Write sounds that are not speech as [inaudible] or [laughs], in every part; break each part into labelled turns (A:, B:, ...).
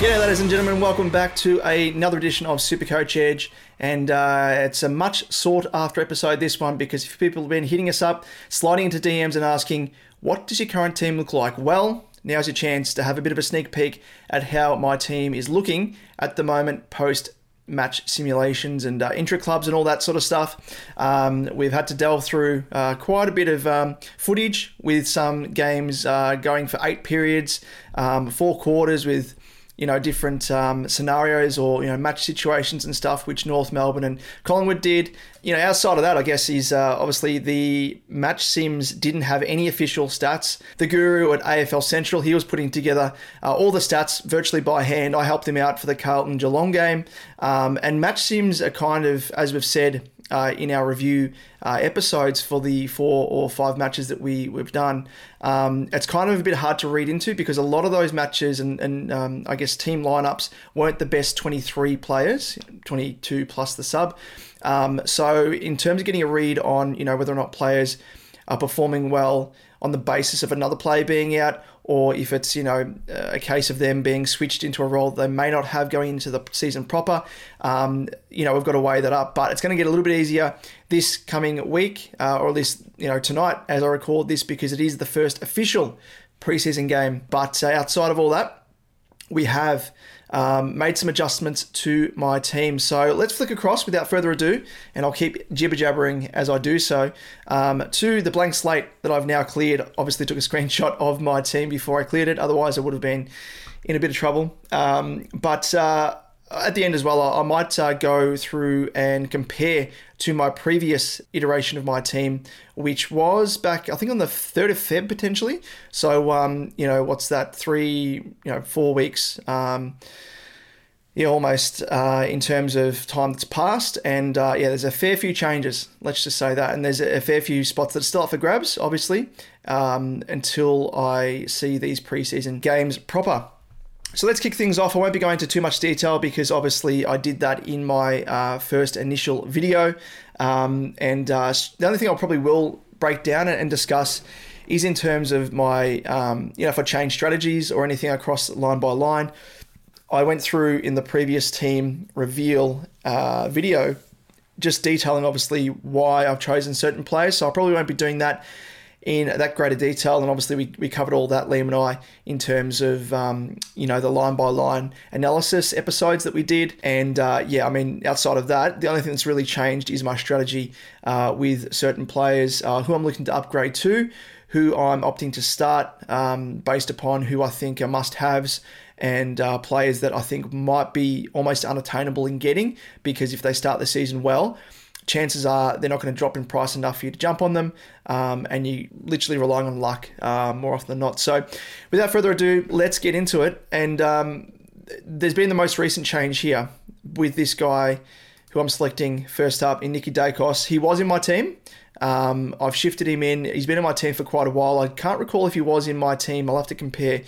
A: G'day, ladies and gentlemen. Welcome back to another edition of Supercoach Edge. And uh, it's a much sought after episode, this one, because if people have been hitting us up, sliding into DMs and asking, what does your current team look like? Well, now's your chance to have a bit of a sneak peek at how my team is looking at the moment post match simulations and uh, intra clubs and all that sort of stuff. Um, we've had to delve through uh, quite a bit of um, footage with some games uh, going for eight periods, um, four quarters with you know different um, scenarios or you know match situations and stuff, which North Melbourne and Collingwood did. You know, outside of that, I guess is uh, obviously the match sims didn't have any official stats. The guru at AFL Central, he was putting together uh, all the stats virtually by hand. I helped him out for the Carlton Geelong game, um, and match sims are kind of, as we've said, uh, in our review uh, episodes for the four or five matches that we, we've done. Um, it's kind of a bit hard to read into because a lot of those matches and, and um, I guess team lineups weren't the best 23 players, 22 plus the sub. Um, so in terms of getting a read on you know whether or not players are performing well on the basis of another player being out, or if it's you know a case of them being switched into a role they may not have going into the season proper. Um, you know we've got to weigh that up, but it's going to get a little bit easier this coming week, uh, or at least you know tonight as I record this because it is the first official preseason game. But uh, outside of all that, we have um, made some adjustments to my team. So let's flick across without further ado, and I'll keep jibber jabbering as I do so, um, to the blank slate that I've now cleared. Obviously, took a [laughs] screenshot of my team before I cleared it, otherwise, I would have been in a bit of trouble. Um, but uh, at the end as well, I, might uh, go through and compare to my previous iteration of my team, which was back, I think, on the 3rd of Feb potentially. So, um, you know, what's that? Three, you know, four weeks. Um, yeah, almost uh, in terms of time that's passed. And uh, yeah, there's a fair few changes, let's just say that. And there's a fair few spots that are still up for grabs, obviously, um, until I see these preseason games proper. So let's kick things off. I won't be going into too much detail because obviously I did that in my uh, first initial video. Um, and uh, the only thing I probably will break down and discuss is in terms of my, um, you know, if I change strategies or anything across line by line. I went through in the previous team reveal uh, video, just detailing obviously why I've chosen certain players. So I probably won't be doing that in that greater detail. And obviously, we, we covered all that, Liam and I, in terms of, um, you know, the line by line analysis episodes that we did. And uh, yeah, I mean, outside of that, the only thing that's really changed is my strategy uh, with certain players uh, who I'm looking to upgrade to, who I'm opting to start um, based upon who I think are must haves and uh, players that I think might be almost unattainable in getting because if they start the season well, chances are they're not going to drop in price enough for you to jump on them, um, and you're literally relying on luck uh, more often than not. So, without further ado, let's get into it. And um, there's been the most recent change here with this guy who I'm selecting first up in Nicky Daicos. He was in my team. Um, I've shifted him in. He's been in my team for quite a while. I can't recall if he was in my team. I'll have to compare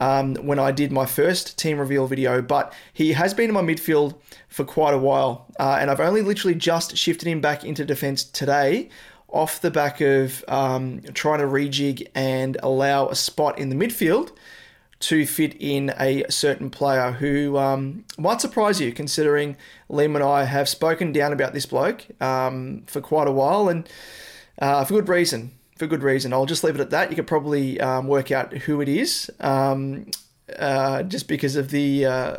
A: um, when I did my first team reveal video, but he has been in my midfield for quite a while, uh, and I've only literally just shifted him back into defence today off the back of um, trying to rejig and allow a spot in the midfield to fit in a certain player who um, might surprise you, considering Liam and I have spoken down about this bloke um, for quite a while and uh, for good reason for good reason. I'll just leave it at that. You could probably um, work out who it is, um, uh, just because of the uh,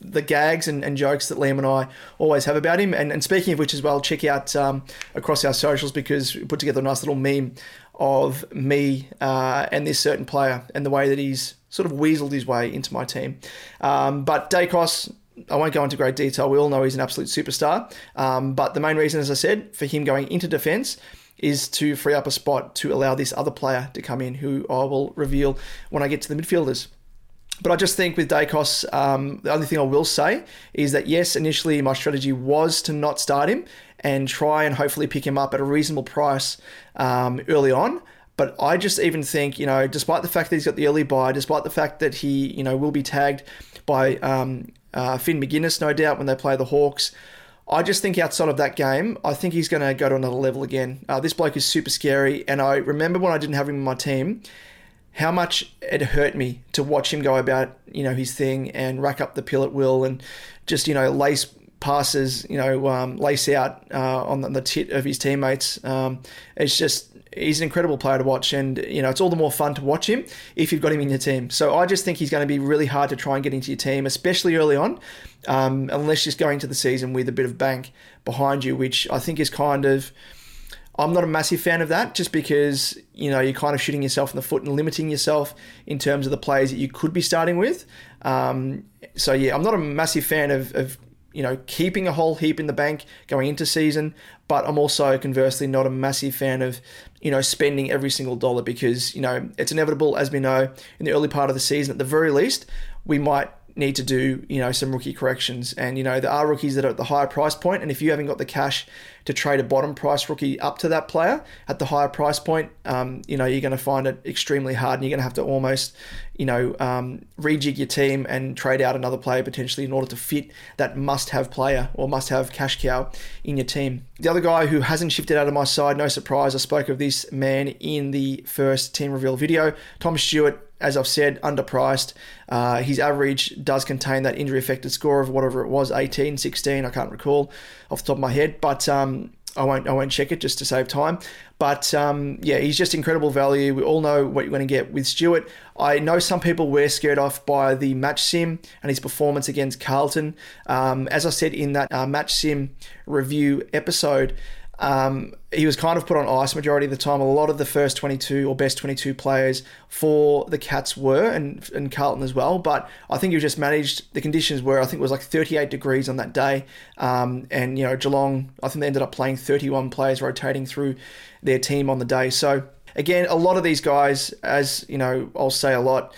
A: the gags and, and, jokes that Liam and I always have about him. And, and speaking of which, as well, check out um, across our socials because we put together a nice little meme of me uh, and this certain player and the way that he's sort of weaseled his way into my team. Um, but Daicos, I won't go into great detail. We all know he's an absolute superstar. Um, but the main reason, as I said, for him going into defence is to free up a spot to allow this other player to come in, who I will reveal when I get to the midfielders. But I just think with Daicos, um, the only thing I will say is that yes, initially my strategy was to not start him and try and hopefully pick him up at a reasonable price um, early on. But I just even think, you know, despite the fact that he's got the early buy, despite the fact that he, you know, will be tagged by um, uh, Finn Maginness, no doubt, when they play the Hawks. I just think outside of that game, I think he's going to go to another level again. Uh, this bloke is super scary, and I remember when I didn't have him in my team, how much it hurt me to watch him go about, you know, his thing and rack up the pill at will and just, you know, lace passes, you know, um, lace out uh, on the tit of his teammates. Um, it's just he's an incredible player to watch, and you know it's all the more fun to watch him if you've got him in your team. So I just think he's going to be really hard to try and get into your team, especially early on, um, unless you're going to the season with a bit of bank behind you, which I think is kind of. I'm not a massive fan of that, just because you know you're kind of shooting yourself in the foot and limiting yourself in terms of the players that you could be starting with. Um, so yeah, I'm not a massive fan of, of you know, keeping a whole heap in the bank going into season, but I'm also conversely not a massive fan of, you know, spending every single dollar because, you know, it's inevitable, as we know, in the early part of the season, at the very least, we might need to do, you know, some rookie corrections. And, you know, there are rookies that are at the higher price point, and if you haven't got the cash to trade a bottom price rookie up to that player at the higher price point, um, you know, you're going to find it extremely hard and you're going to have to almost, you know, um, rejig your team and trade out another player potentially in order to fit that must have player or must have cash cow in your team. The other guy who hasn't shifted out of my side, no surprise, I spoke of this man in the first team reveal video, Tom Stewart as I've said, underpriced. Uh, his average does contain that injury affected score of whatever it was, 18, 16, I can't recall off the top of my head, but um, I won't I won't check it just to save time. But um, yeah, he's just incredible value. We all know what you're going to get with Stewart. I know some people were scared off by the match sim and his performance against Carlton. Um, as I said in that uh, match sim review episode, um, he was kind of put on ice majority of the time. A lot of the first 22 or best 22 players for the Cats were, and, and Carlton as well. But I think he just managed, the conditions were, I think it was like 38 degrees on that day. Um, and, you know, Geelong, I think they ended up playing 31 players rotating through their team on the day. So, again, a lot of these guys, as, you know, I'll say a lot,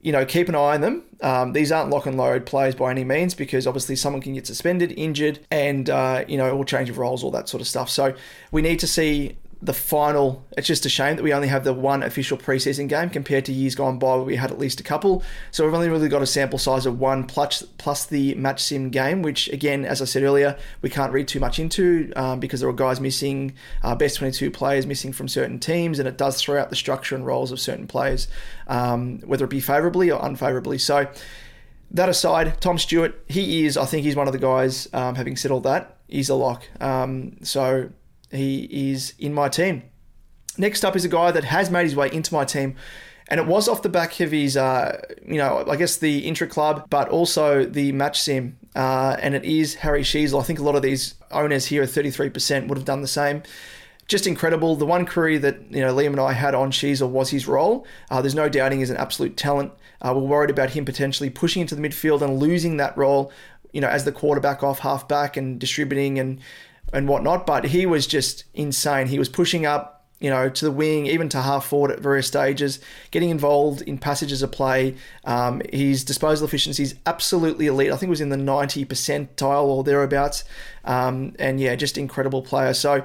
A: you know, keep an eye on them. Um, these aren't lock and load players by any means because obviously someone can get suspended, injured, and uh, you know, all change of roles, all that sort of stuff. So we need to see the final. It's just a shame that we only have the one official preseason game compared to years gone by where we had at least a couple. So we've only really got a sample size of one plus plus the match sim game, which again, as I said earlier, we can't read too much into um, because there are guys missing, uh, best 22 players missing from certain teams, and it does throw out the structure and roles of certain players, um, whether it be favourably or unfavourably. So. That aside, Tom Stewart, he is, I think he's one of the guys, um, having said all that, he's a lock. Um, so he is in my team. Next up is a guy that has made his way into my team, and it was off the back of his, uh, you know, I guess the intra club, but also the match sim, uh, and it is Harry Sheezel. I think a lot of these owners here at 33% would have done the same. Just incredible. The one query that you know Liam and I had on Sheezel was his role. Uh, there's no doubting he's an absolute talent. Uh, we're worried about him potentially pushing into the midfield and losing that role, you know, as the quarterback off half back and distributing and and whatnot. But he was just insane. He was pushing up, you know, to the wing, even to half forward at various stages, getting involved in passages of play. Um, his disposal efficiency is absolutely elite. I think it was in the 90 percentile or thereabouts. Um, and yeah, just incredible player. So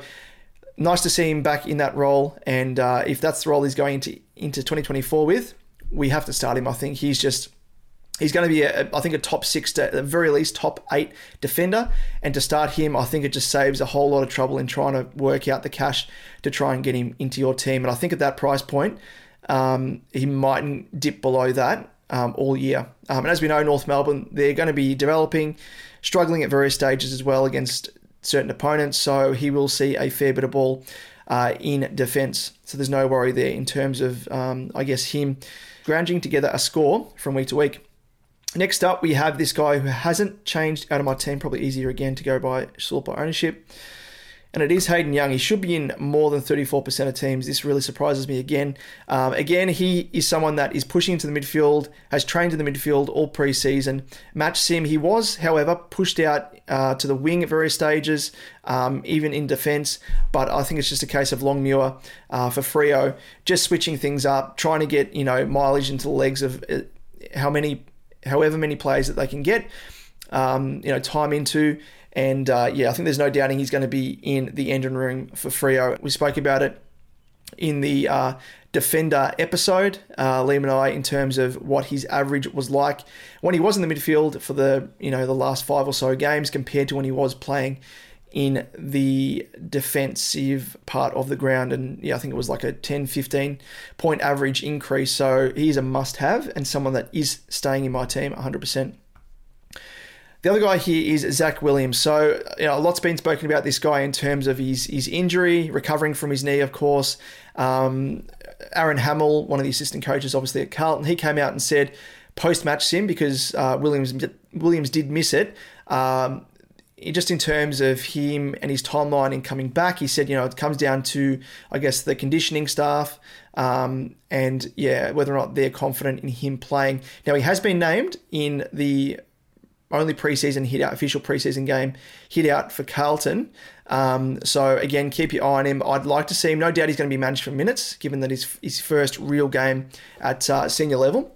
A: nice to see him back in that role. And uh, if that's the role he's going into into 2024 with, we have to start him. I think he's just He's going to be, a, I think, a top six, to, at the very least, top eight defender. And to start him, I think it just saves a whole lot of trouble in trying to work out the cash to try and get him into your team. And I think at that price point, um, he mightn't dip below that um, all year. Um, and as we know, North Melbourne, they're going to be developing, struggling at various stages as well against certain opponents. So he will see a fair bit of ball uh, in defence. So there's no worry there in terms of, um, I guess, him grounding together a score from week to week. Next up, we have this guy who hasn't changed out of my team. Probably easier again to go by sort by ownership. and it is Hayden Young. He should be in more than 34% of teams. This really surprises me again. Um, again, he is someone that is pushing into the midfield, has trained in the midfield all preseason. Match sim, he was, however, pushed out uh, to the wing at various stages, um, even in defence. But I think it's just a case of Longmuir uh, for Freo, just switching things up, trying to get you know mileage into the legs of uh, how many, however many players that they can get, um, you know, time into. And uh, yeah, I think there's no doubting he's going to be in the engine room for Freo. We spoke about it in the uh, defender episode, uh, Liam and I, in terms of what his average was like when he was in the midfield for the you know the last five or so games compared to when he was playing in the defensive part of the ground and yeah I think it was like a 10 15 point average increase so he's a must have and someone that is staying in my team 100% the other guy here is Zac Williams. So, you know, a lot's been spoken about this guy in terms of his, his injury, recovering from his knee, of course. Um, Aaron Hamill, one of the assistant coaches, obviously at Carlton, he came out and said post match sim because uh, Williams Williams did miss it. Um, just in terms of him and his timeline in coming back, he said, you know, it comes down to, I guess, the conditioning staff um, and, yeah, whether or not they're confident in him playing. Now, he has been named in the only preseason hit out, official preseason game hit out for Carlton. Um, so again, keep your eye on him. I'd like to see him. No doubt he's going to be managed for minutes, given that his his first real game at uh, senior level.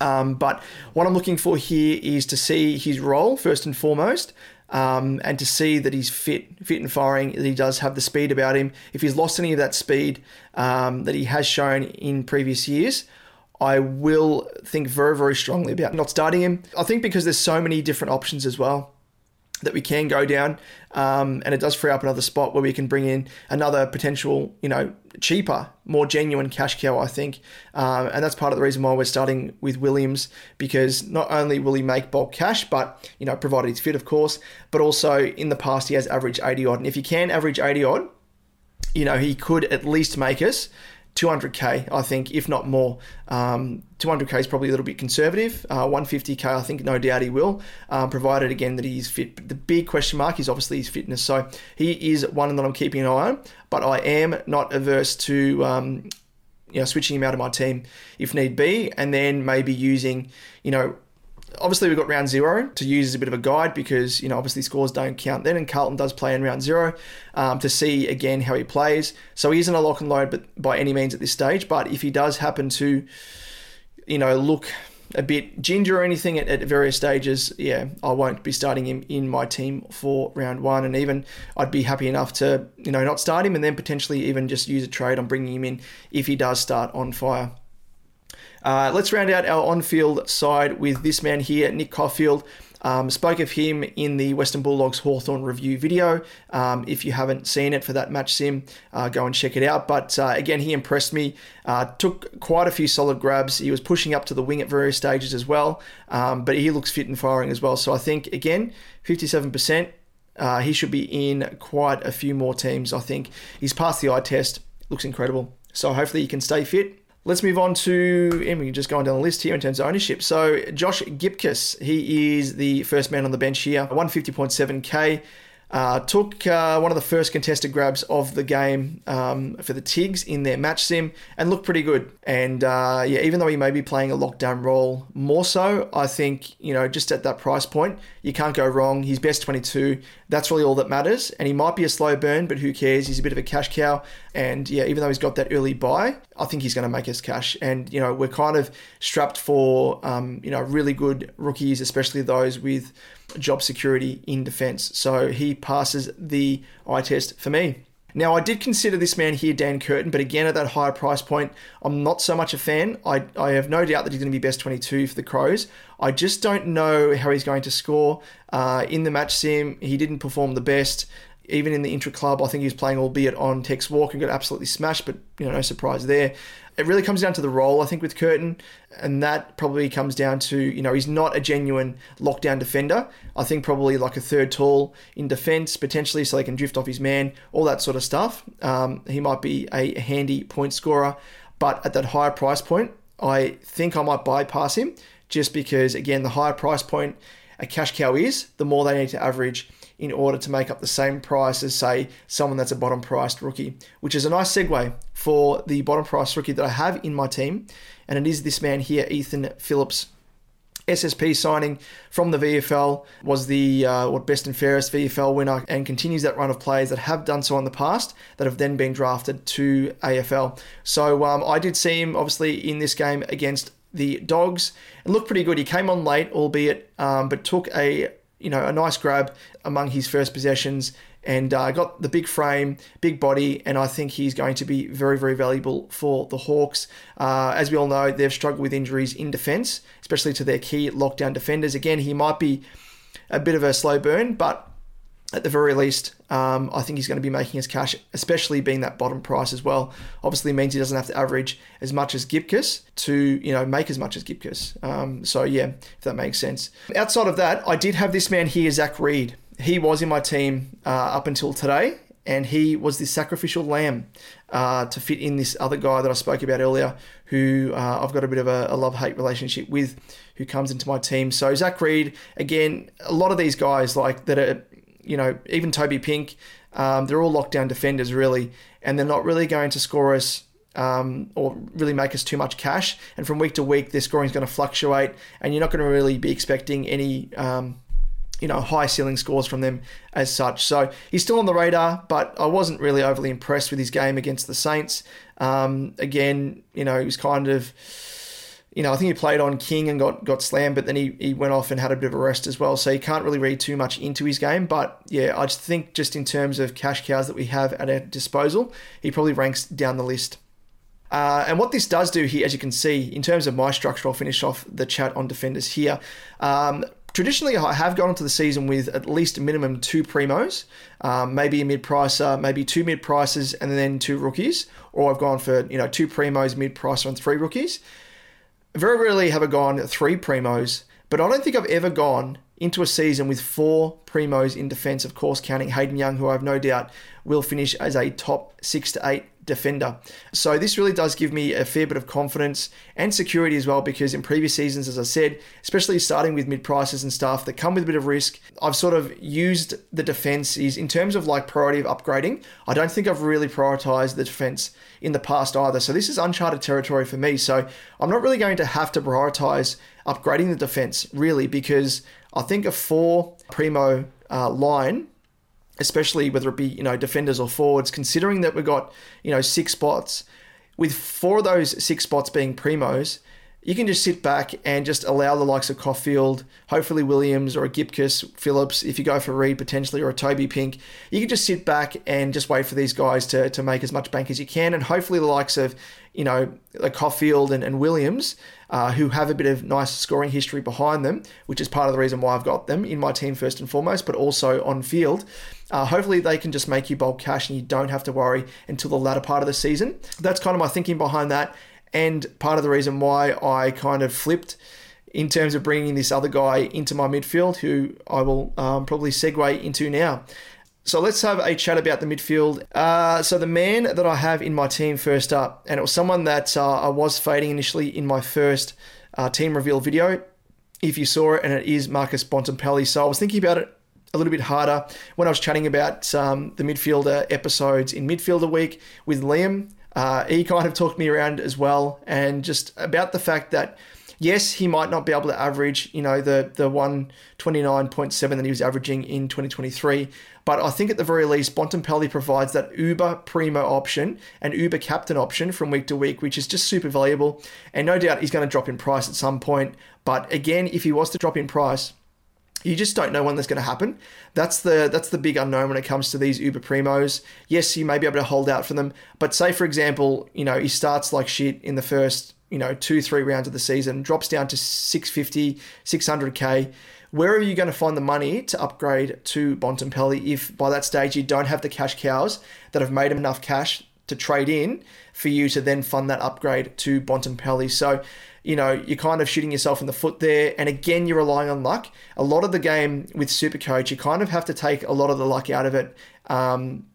A: Um, but what I'm looking for here is to see his role first and foremost, um, and to see that he's fit, fit and firing. That he does have the speed about him. If he's lost any of that speed um, that he has shown in previous years, I will think very, very strongly about not starting him. I think because there's so many different options as well that we can go down, um, and it does free up another spot where we can bring in another potential, you know, cheaper, more genuine cash cow. I think, um, and that's part of the reason why we're starting with Williams because not only will he make bulk cash, but you know, provided he's fit, of course, but also in the past he has averaged 80 odd, and if he can average 80 odd, you know, he could at least make us 200k, I think, if not more. Um, 200k is probably a little bit conservative. Uh, 150k, I think, no doubt he will, um, provided again that he's fit. The big question mark is obviously his fitness. So he is one that I'm keeping an eye on, but I am not averse to. Um, you know, switching him out of my team if need be, and then maybe using, you know, obviously we've got round zero to use as a bit of a guide because you know obviously scores don't count then and Carlton does play in round zero um, to see again how he plays. So he isn't a lock and load but by any means at this stage but if he does happen to you know look a bit ginger or anything at, at various stages yeah I won't be starting him in my team for round one. And even I'd be happy enough to you know not start him and then potentially even just use a trade on bringing him in if he does start on fire uh, let's round out our on field side with this man here, Nick Coffield. Um, spoke of him in the Western Bulldogs Hawthorn review video. Um, if you haven't seen it for that match sim, uh, go and check it out. But uh, again, he impressed me. Uh, took quite a few solid grabs. He was pushing up to the wing at various stages as well. Um, but he looks fit and firing as well. So I think, again, 57%. Uh, he should be in quite a few more teams. I think he's passed the eye test. Looks incredible. So hopefully he can stay fit Let's move on to, and we can just go on down the list here in terms of ownership. So Josh Gibcus, he is the first man on the bench here, 150.7k. Uh, took uh, one of the first contested grabs of the game um, for the Tigs in their match sim and looked pretty good. And uh, yeah, even though he may be playing a lockdown role more so, I think, you know, just at that price point, you can't go wrong. He's best 22. That's really all that matters. And he might be a slow burn, but who cares? He's a bit of a cash cow. And yeah, even though he's got that early buy, I think he's going to make us cash. And, you know, we're kind of strapped for, um, you know, really good rookies, especially those with job security in defence. So he passes the eye test for me. Now, I did consider this man here, Dan Curtin, but again, at that higher price point, I'm not so much a fan. I, I have no doubt that he's going to be best 22 for the Crows. I just don't know how he's going to score. Uh, in the match sim, he didn't perform the best. Even in the intra club, I think he was playing, albeit on Tex Walk, and got absolutely smashed, but you know, no surprise there it really comes down to the role, I think, with Curtin, and that probably comes down to you know he's not a genuine lockdown defender. I think probably like a third tall in defence potentially, so they can drift off his man, all that sort of stuff. Um, he might be a handy point scorer, but at that higher price point, I think I might bypass him just because again the higher price point a cash cow is, the more they need to average in order to make up the same price as, say, someone that's a bottom priced rookie, which is a nice segue for the bottom priced rookie that I have in my team. And it is this man here, Ethan Phillips. SSP signing from the VFL was the uh, what best and fairest VFL winner and continues that run of players that have done so in the past that have then been drafted to AFL. So um, I did see him obviously in this game against the Dogs and looked pretty good. He came on late, albeit, um, but took a you know a nice grab among his first possessions and uh, got the big frame, big body, and I think he's going to be very, very valuable for the Hawks. Uh, as we all know, they've struggled with injuries in defence, especially to their key lockdown defenders. Again, he might be a bit of a slow burn, but at the very least, um, I think he's going to be making his cash, especially being that bottom price as well. Obviously, means he doesn't have to average as much as Gibcus to you know make as much as Gibcus. Um, so yeah, if that makes sense. Outside of that, I did have this man here, Zach Reid. he was in my team uh, up until today, and he was the sacrificial lamb uh, to fit in this other guy that I spoke about earlier, who uh, I've got a bit of a, a love hate relationship with, who comes into my team. So Zach Reid, again, a lot of these guys like that are, you know, even Toby Pink, um, they're all lockdown defenders really, and they're not really going to score us. Um, or really make us too much cash. And from week to week, their scoring is going to fluctuate, and you're not going to really be expecting any um, you know, high ceiling scores from them as such. So he's still on the radar, but I wasn't really overly impressed with his game against the Saints. Um, again, you know, he was kind of, you know, I think he played on King and got got slammed, but then he, he went off and had a bit of a rest as well. So you can't really read too much into his game. But yeah, I just think just in terms of cash cows that we have at our disposal, he probably ranks down the list. Uh, and what this does do here, as you can see, in terms of my structure, I'll finish off the chat on defenders here. Um, Traditionally, I have gone into the season with at least a minimum two primos, um, maybe a mid pricer, maybe two mid prices, and then two rookies. Or I've gone for you know two primos, mid pricer, and three rookies. Very rarely have I gone three primos, but I don't think I've ever gone into a season with four primos in defence. Of course, counting Hayden Young, who I have no doubt will finish as a top six to eight defender. So this really does give me a fair bit of confidence and security as well because in previous seasons, as I said, especially starting with mid prices and stuff that come with a bit of risk, I've sort of used the defense is in terms of like priority of upgrading. I don't think I've really prioritized the defense in the past either. So this is uncharted territory for me. So I'm not really going to have to prioritize upgrading the defense really because I think a four primo uh, line especially whether it be you know defenders or forwards, considering that we've got you know six spots, with four of those six spots being primos, you can just sit back and just allow the likes of Coffield, hopefully Williams or a Gibcus, Phillips, if you go for Reid potentially or a Toby Pink, you can just sit back and just wait for these guys to, to make as much bank as you can. And hopefully the likes of, you know, like Coffield and, and Williams, uh, who have a bit of nice scoring history behind them, which is part of the reason why I've got them in my team first and foremost, but also on field. Uh, hopefully they can just make you bulk cash and you don't have to worry until the latter part of the season. That's kind of my thinking behind that and part of the reason why I kind of flipped in terms of bringing this other guy into my midfield, who I will um, probably segue into now. So let's have a chat about the midfield. Uh, so the man that I have in my team first up, and it was someone that uh, I was fading initially in my first uh, team reveal video, if you saw it, and it is Marcus Bontempelli. So I was thinking about it a little bit harder when I was chatting about um, the midfielder episodes in Midfielder Week with Liam. Uh, he kind of talked me around as well, and just about the fact that yes, he might not be able to average, you know, the the 129.7 that he was averaging in 2023, but I think at the very least, Bontempelli provides that uber primo option and uber captain option from week to week, which is just super valuable. And no doubt he's going to drop in price at some point. But again, if he was to drop in price, you just don't know when that's going to happen. That's the that's the big unknown when it comes to these Uber Primos. Yes, you may be able to hold out for them, but say for example, you know, he starts like shit in the first, you know, 2 3 rounds of the season, drops down to 650, 600k. Where are you going to find the money to upgrade to Bontempelli if by that stage you don't have the cash cows that have made enough cash to trade in for you to then fund that upgrade to Bontempelli? So you know, you're kind of shooting yourself in the foot there. And again, you're relying on luck. A lot of the game with Supercoach, you kind of have to take a lot of the luck out of it. Um,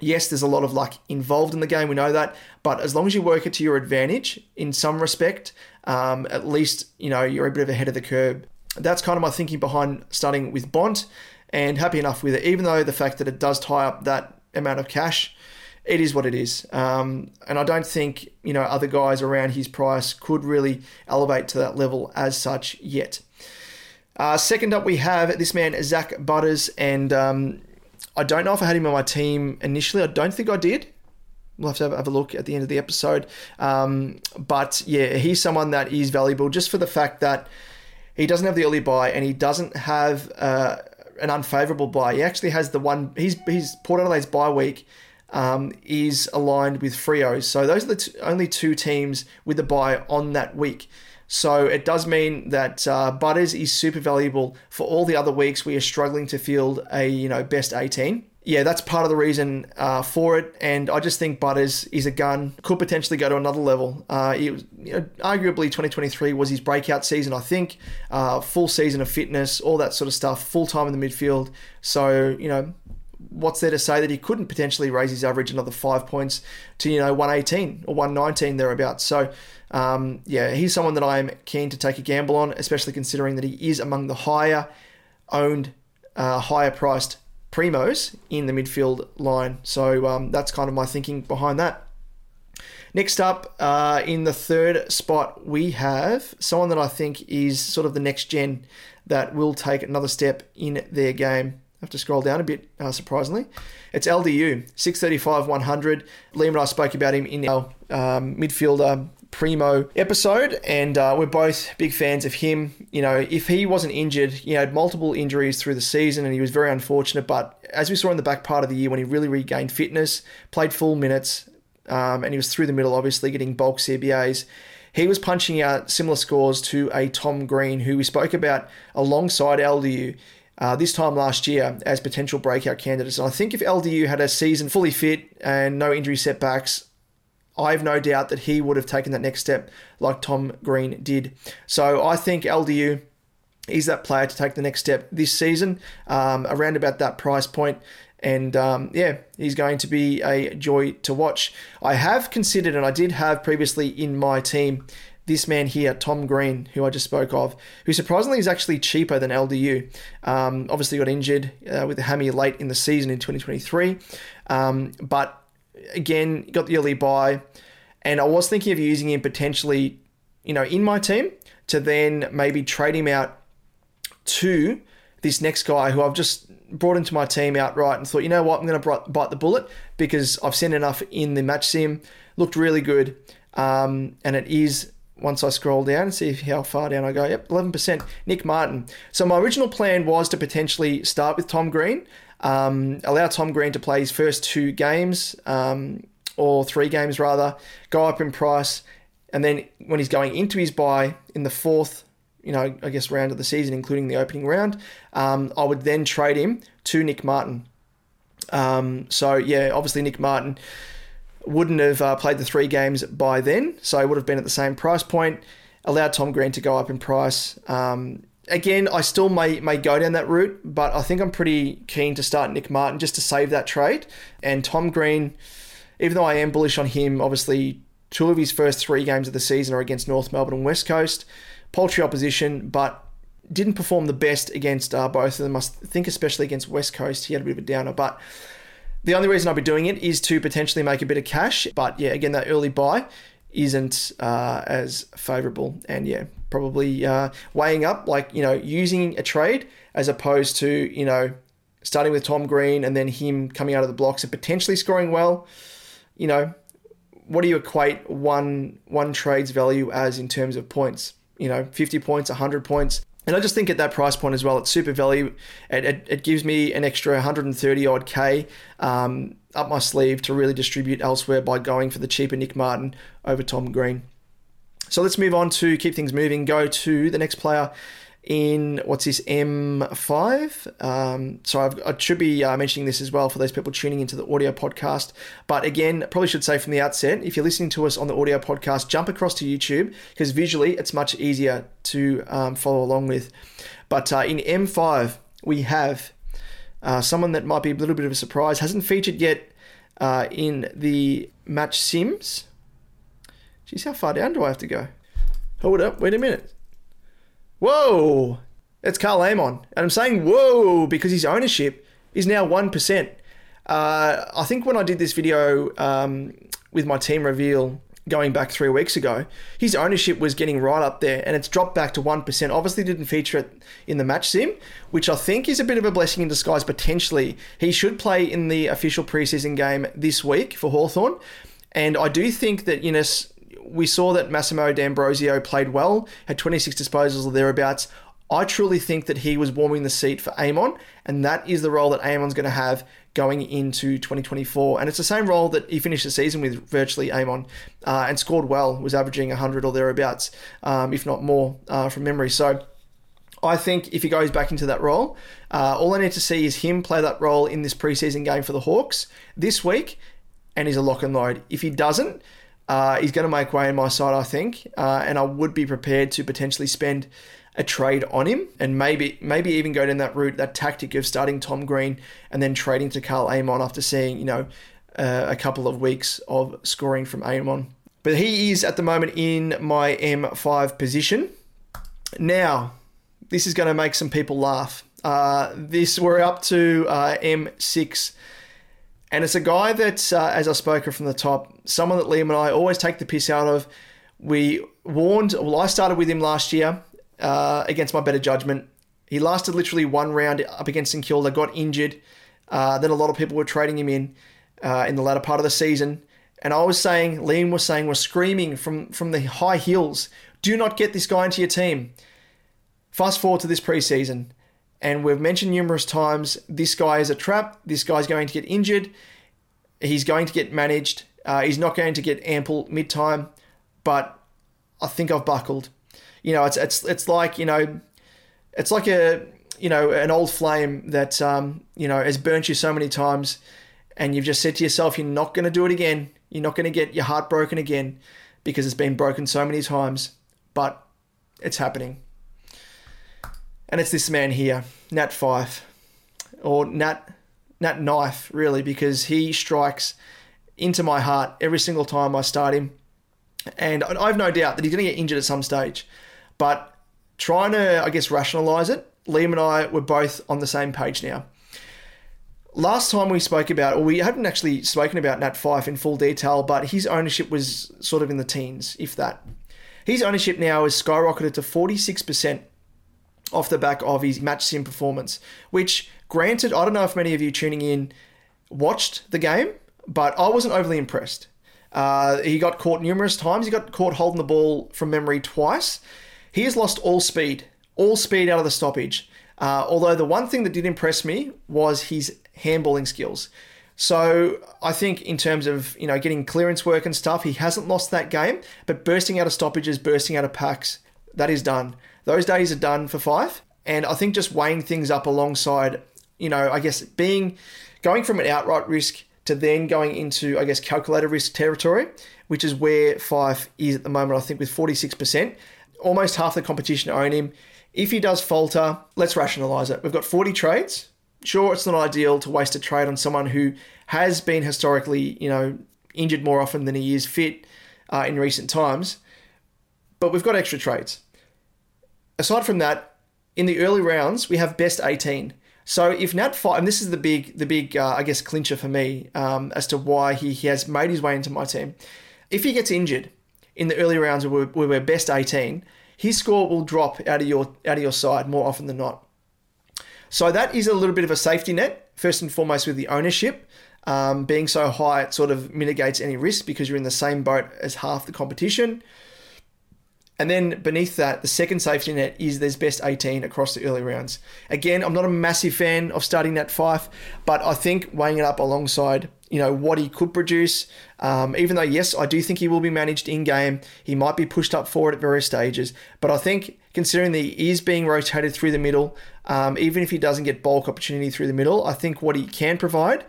A: yes, there's a lot of luck involved in the game, we know that. But as long as you work it to your advantage in some respect, um, at least, you know, you're a bit of ahead of the curve. That's kind of my thinking behind starting with Bont. and happy enough with it. Even though the fact that it does tie up that amount of cash, it is what it is. Um, and I don't think you know other guys around his price could really elevate to that level as such yet. Uh, second up, we have this man Zak Butters, and um, I don't know if I had him on my team initially. I don't think I did. We'll have to have, have a look at the end of the episode. Um, but yeah, he's someone that is valuable just for the fact that he doesn't have the early buy and he doesn't have uh, an unfavourable buy. He actually has the one. He's he's Port Adelaide's bye week um, is aligned with Freo. So those are the t- only two teams with a buy on that week. So it does mean that uh, Butters is super valuable for all the other weeks we are struggling to field a you know best 18. Yeah, that's part of the reason uh, for it, and I just think Butters is a gun. Could potentially go to another level. Uh, it was, you know, arguably 2023 was his breakout season. I think uh, full season of fitness, all that sort of stuff, full time in the midfield. So you know, what's there to say that he couldn't potentially raise his average another five points to you know 118 or 119 thereabouts? So um, yeah, he's someone that I am keen to take a gamble on, especially considering that he is among the higher owned, uh, higher priced primos in the midfield line. So um, that's kind of my thinking behind that. Next up, uh, in the third spot, we have someone that I think is sort of the next gen that will take another step in their game. I have to scroll down a bit, uh, surprisingly. It's LDU, 635 100. Liam and I spoke about him in our um, midfielder primo episode, and uh, we're both big fans of him. You know, if he wasn't injured, he had multiple injuries through the season, and he was very unfortunate. But as we saw in the back part of the year, when he really regained fitness, played full minutes, um, and he was through the middle, obviously getting bulk CBAs. He was punching out similar scores to a Tom Green, who we spoke about alongside LDU. Uh, this time last year as potential breakout candidates. And I think if LDU had a season fully fit and no injury setbacks, I've no doubt that he would have taken that next step like Tom Green did. So I think LDU is that player to take the next step this season um, around about that price point. And um, yeah, he's going to be a joy to watch. I have considered, and I did have previously in my team, this man here, Tom Green, who I just spoke of, who surprisingly is actually cheaper than LDU. Um, obviously got injured uh, with a hammy late in the season in 2023, um, but again got the early buy, and I was thinking of using him potentially, you know, in my team to then maybe trade him out to this next guy who I've just brought into my team outright and thought, you know what, I'm going to bite the bullet because I've seen enough in the match sim, looked really good, um, and it is once I scroll down and see how far down I go. Yep, 11%. Nic Martin. So my original plan was to potentially start with Tom Green, um, allow Tom Green to play his first two games, um, or three games rather, go up in price, and then when he's going into his buy in the fourth, you know, I guess round of the season, including the opening round, um, I would then trade him to Nic Martin. Um, so yeah, obviously Nic Martin wouldn't have uh, played the three games by then, so would have been at the same price point. Allowed Tom Green to go up in price. Um, again, I still may may go down that route, but I think I'm pretty keen to start Nic Martin just to save that trade. And Tom Green, even though I am bullish on him, obviously two of his first three games of the season are against North Melbourne and West Coast, paltry opposition, but didn't perform the best against uh, both of them. I think especially against West Coast, he had a bit of a downer, but the only reason I'll be doing it is to potentially make a bit of cash. But yeah, again, that early buy isn't uh, as favorable. And yeah, probably uh, weighing up, like, you know, using a trade as opposed to, you know, starting with Tom Green and then him coming out of the blocks and potentially scoring well. You know, what do you equate one one trade's value as in terms of points? You know, 50 points, 100 points. And I just think at that price point as well, it's super value. It, it, it gives me an extra 130 odd K um, up my sleeve to really distribute elsewhere by going for the cheaper Nic Martin over Tom Green. So let's move on to keep things moving. Go to the next player in what's this M5. Um, so I've, i should be uh, mentioning this as well for those people tuning into the audio podcast. But again, probably should say from the outset, if you're listening to us on the audio podcast, jump across to YouTube because visually it's much easier to um, follow along with. But uh, in M5 we have uh, someone that might be a little bit of a surprise, hasn't featured yet uh, in the match sims. Geez, how far down do I have to go? Hold up, wait a minute. Whoa! It's Karl Amon. And I'm saying whoa because his ownership is now 1%. Uh, I think when I did this video um, with my team reveal going back three weeks ago, his ownership was getting right up there and it's dropped back to 1%. Obviously, didn't feature it in the match sim, which I think is a bit of a blessing in disguise potentially. He should play in the official preseason game this week for Hawthorn, And I do think that, know, we saw that Massimo D'Ambrosio played well, had 26 disposals or thereabouts. I truly think that he was warming the seat for Amon, and that is the role that Amon's going to have going into 2024. And it's the same role that he finished the season with virtually Amon uh, and scored well, was averaging 100 or thereabouts, um, if not more uh, from memory. So I think if he goes back into that role, uh, all I need to see is him play that role in this preseason game for the Hawks this week, and he's a lock and load. If he doesn't, uh, he's going to make way in my side, I think, uh, and I would be prepared to potentially spend a trade on him and maybe maybe even go down that route, that tactic of starting Tom Green and then trading to Karl Amon after seeing you know uh, a couple of weeks of scoring from Amon. But he is at the moment in my M5 position. Now, this is going to make some people laugh. Uh, this we're up to uh, M6 and it's a guy that, uh, as I spoke from the top, someone that Liam and I always take the piss out of. We warned, well, I started with him last year uh, against my better judgment. He lasted literally one round up against St Kilda, got injured. Uh, then a lot of people were trading him in uh, in the latter part of the season. And I was saying, Liam was saying, we're screaming from, from the high hills, do not get this guy into your team. Fast forward to this preseason. And we've mentioned numerous times this guy is a trap. This guy's going to get injured. He's going to get managed. Uh, he's not going to get ample mid time. But I think I've buckled. You know, it's it's it's like you know, it's like a you know an old flame that um, you know has burnt you so many times, and you've just said to yourself, you're not going to do it again. You're not going to get your heart broken again because it's been broken so many times. But it's happening. And it's this man here, Nat Fyfe, or Nat Nat Knife, really, because he strikes into my heart every single time I start him. And I've no doubt that he's going to get injured at some stage. But trying to, I guess, rationalize it, Liam and I were both on the same page now. Last time we spoke about, or we hadn't actually spoken about Nat Fyfe in full detail, but his ownership was sort of in the teens, if that. His ownership now is skyrocketed to 46% off the back of his match sim performance, which, granted, I don't know if many of you tuning in watched the game, but I wasn't overly impressed. Uh, he got caught numerous times. He got caught holding the ball from memory twice. He has lost all speed, all speed out of the stoppage. Uh, although the one thing that did impress me was his handballing skills. So I think in terms of you know getting clearance work and stuff, he hasn't lost that game. But bursting out of stoppages, bursting out of packs, that is done. Those days are done for Fyfe. And I think just weighing things up alongside, you know, I guess being going from an outright risk to then going into, I guess, calculated risk territory, which is where Fyfe is at the moment, I think, with 46%. Almost half the competition own him. If he does falter, let's rationalise it. We've got 40 trades. Sure, it's not ideal to waste a trade on someone who has been historically, you know, injured more often than he is fit uh, in recent times, but we've got extra trades aside from that, in the early rounds, we have best 18. So if Nat Fyfe, and this is the big, the big, uh, I guess, clincher for me um, as to why he, he has made his way into my team. If he gets injured in the early rounds where we're, where we're best 18, his score will drop out of your out of your side more often than not. So that is a little bit of a safety net, first and foremost with the ownership. Um, being so high, it sort of mitigates any risk because you're in the same boat as half the competition. And then beneath that, the second safety net is there's best 18 across the early rounds. Again, I'm not a massive fan of starting Nat Fyfe, but I think weighing it up alongside, you know, what he could produce, um, even though, yes, I do think he will be managed in game, he might be pushed up forward at various stages. But I think considering that he is being rotated through the middle, um, even if he doesn't get bulk opportunity through the middle, I think what he can provide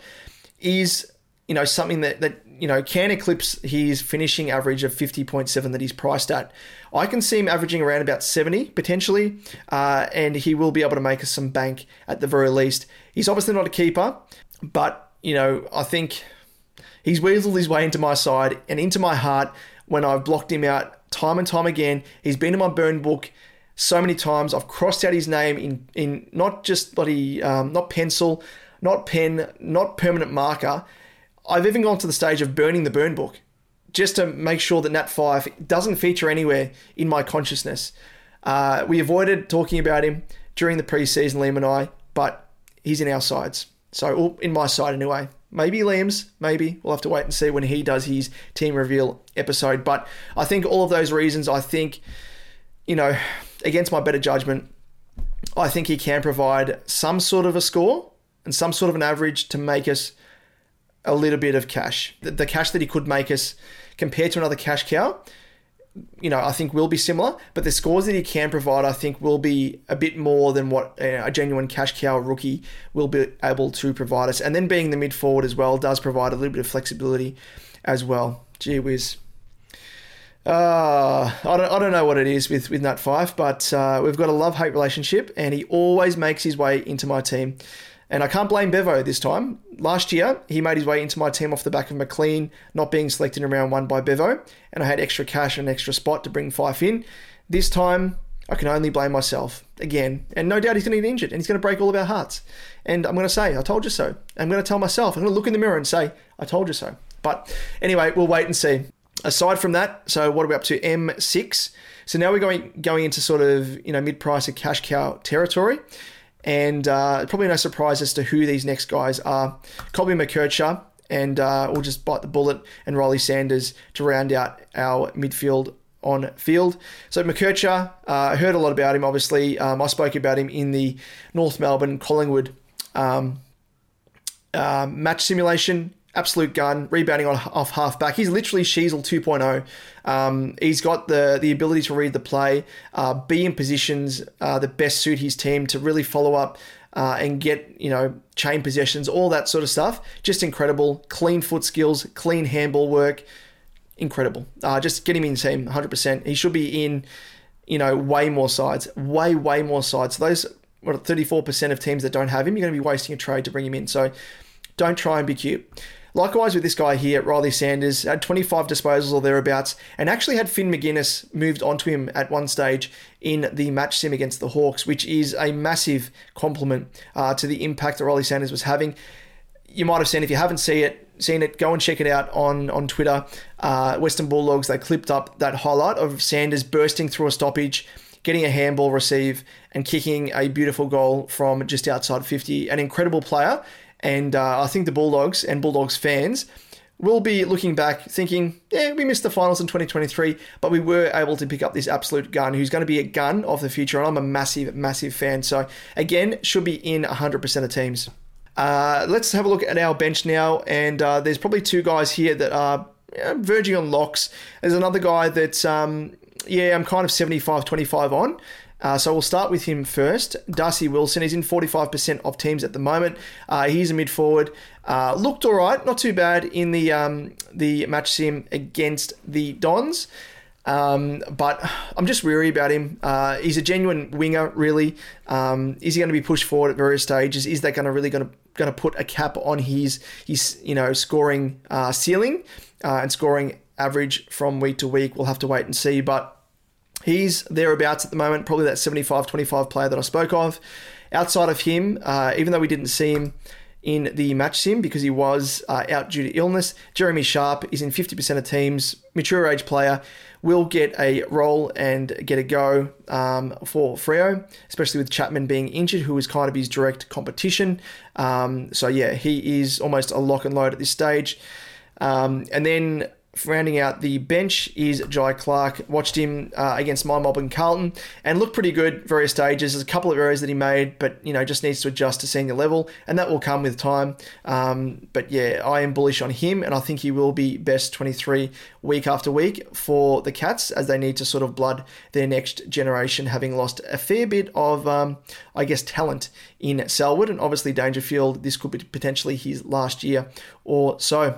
A: is, you know, something that, that you know, can eclipse his finishing average of 50.7 that he's priced at. I can see him averaging around about 70 potentially, uh, and he will be able to make us some bank at the very least. He's obviously not a keeper, but, you know, I think he's weaseled his way into my side and into my heart when I've blocked him out time and time again. He's been in my burn book so many times. I've crossed out his name in in not just bloody um, not pencil, not pen, not permanent marker. I've even gone to the stage of burning the burn book just to make sure that Nat Fyfe doesn't feature anywhere in my consciousness. Uh, we avoided talking about him during the preseason, Liam and I, but he's in our sides. So, in my side anyway. Maybe Liam's, maybe. We'll have to wait and see when he does his team reveal episode. But I think all of those reasons, I think, you know, against my better judgment, I think he can provide some sort of a score and some sort of an average to make us a little bit of cash. The, the cash that he could make us compared to another cash cow you know, I think will be similar, but the scores that he can provide, I think, will be a bit more than what a genuine cash cow rookie will be able to provide us. And then being the mid forward as well does provide a little bit of flexibility as well. Gee whiz. Uh, I, don't, I don't know what it is with, with Nat Fyfe, but uh, we've got a love hate relationship, and he always makes his way into my team. And I can't blame Bevo this time. Last year, he made his way into my team off the back of McLean not being selected in round one by Bevo, and I had extra cash and an extra spot to bring Fyfe in. This time, I can only blame myself again. And no doubt he's going to get injured and he's going to break all of our hearts. And I'm going to say, I told you so. I'm going to tell myself, I'm going to look in the mirror and say, I told you so. But anyway, we'll wait and see. Aside from that, so what are we up to? M6. So now we're going going into sort of you know mid price of cash cow territory. And uh, probably no surprise as to who these next guys are. Colby McKercher, and uh, we'll just bite the bullet, and Riley Sanders to round out our midfield on field. So McKercher, uh, I heard a lot about him. Obviously, um, I spoke about him in the North Melbourne Collingwood um, uh, match simulation absolute gun, rebounding on, off half back. He's literally Sheezel 2.0. Um, he's got the the ability to read the play, uh, be in positions uh, that best suit his team to really follow up uh, and get you know chain possessions, all that sort of stuff. Just incredible, clean foot skills, clean handball work, incredible. Uh, just get him in team 100%. He should be in you know way more sides, way way more sides. So those what 34% of teams that don't have him, you're going to be wasting a trade to bring him in. So don't try and be cute. Likewise with this guy here, Riley Sanders, had 25 disposals or thereabouts, and actually had Finn Maginness moved onto him at one stage in the match sim against the Hawks, which is a massive compliment uh, to the impact that Riley Sanders was having. You might have seen, if you haven't seen it, seen it, go and check it out on, on Twitter. Uh, Western Bulldogs, they clipped up that highlight of Sanders bursting through a stoppage, getting a handball receive, and kicking a beautiful goal from just outside 50. An incredible player and uh, I think the Bulldogs and Bulldogs fans will be looking back thinking, yeah, we missed the finals in 2023, but we were able to pick up this absolute gun who's going to be a gun of the future. And I'm a massive, massive fan. So, again, should be in 100% of teams. Uh, let's have a look at our bench now. And uh, there's probably two guys here that are verging on locks. There's another guy that, um, yeah, I'm kind of 75 25 on. Uh, so we'll start with him first. Darcy Wilson, he's in 45% of teams at the moment. Uh, he's a mid forward. Uh, looked all right, not too bad in the um, the match sim against the Dons. Um, but I'm just weary about him. Uh, he's a genuine winger, really. Um, is he going to be pushed forward at various stages? Is that going to really going to going to put a cap on his his you know scoring uh, ceiling uh, and scoring average from week to week? We'll have to wait and see. But He's thereabouts at the moment, probably that 75 25 player that I spoke of. Outside of him, uh, even though we didn't see him in the match sim because he was uh, out due to illness, Jeremy Sharp is in 50% of teams, mature age player, will get a role and get a go um, for Freo, especially with Chapman being injured, who is kind of his direct competition. Um, so, yeah, he is almost a lock and load at this stage. Um, and then rounding out the bench is Jhye Clark. Watched him uh, against my mob and Carlton and looked pretty good various stages. There's a couple of errors that he made, but you know just needs to adjust to senior level, and that will come with time. Um, but yeah, I am bullish on him, and I think he will be best 23 week after week for the Cats as they need to sort of blood their next generation, having lost a fair bit of, um, I guess, talent in Selwood, and obviously Dangerfield. This could be potentially his last year or so.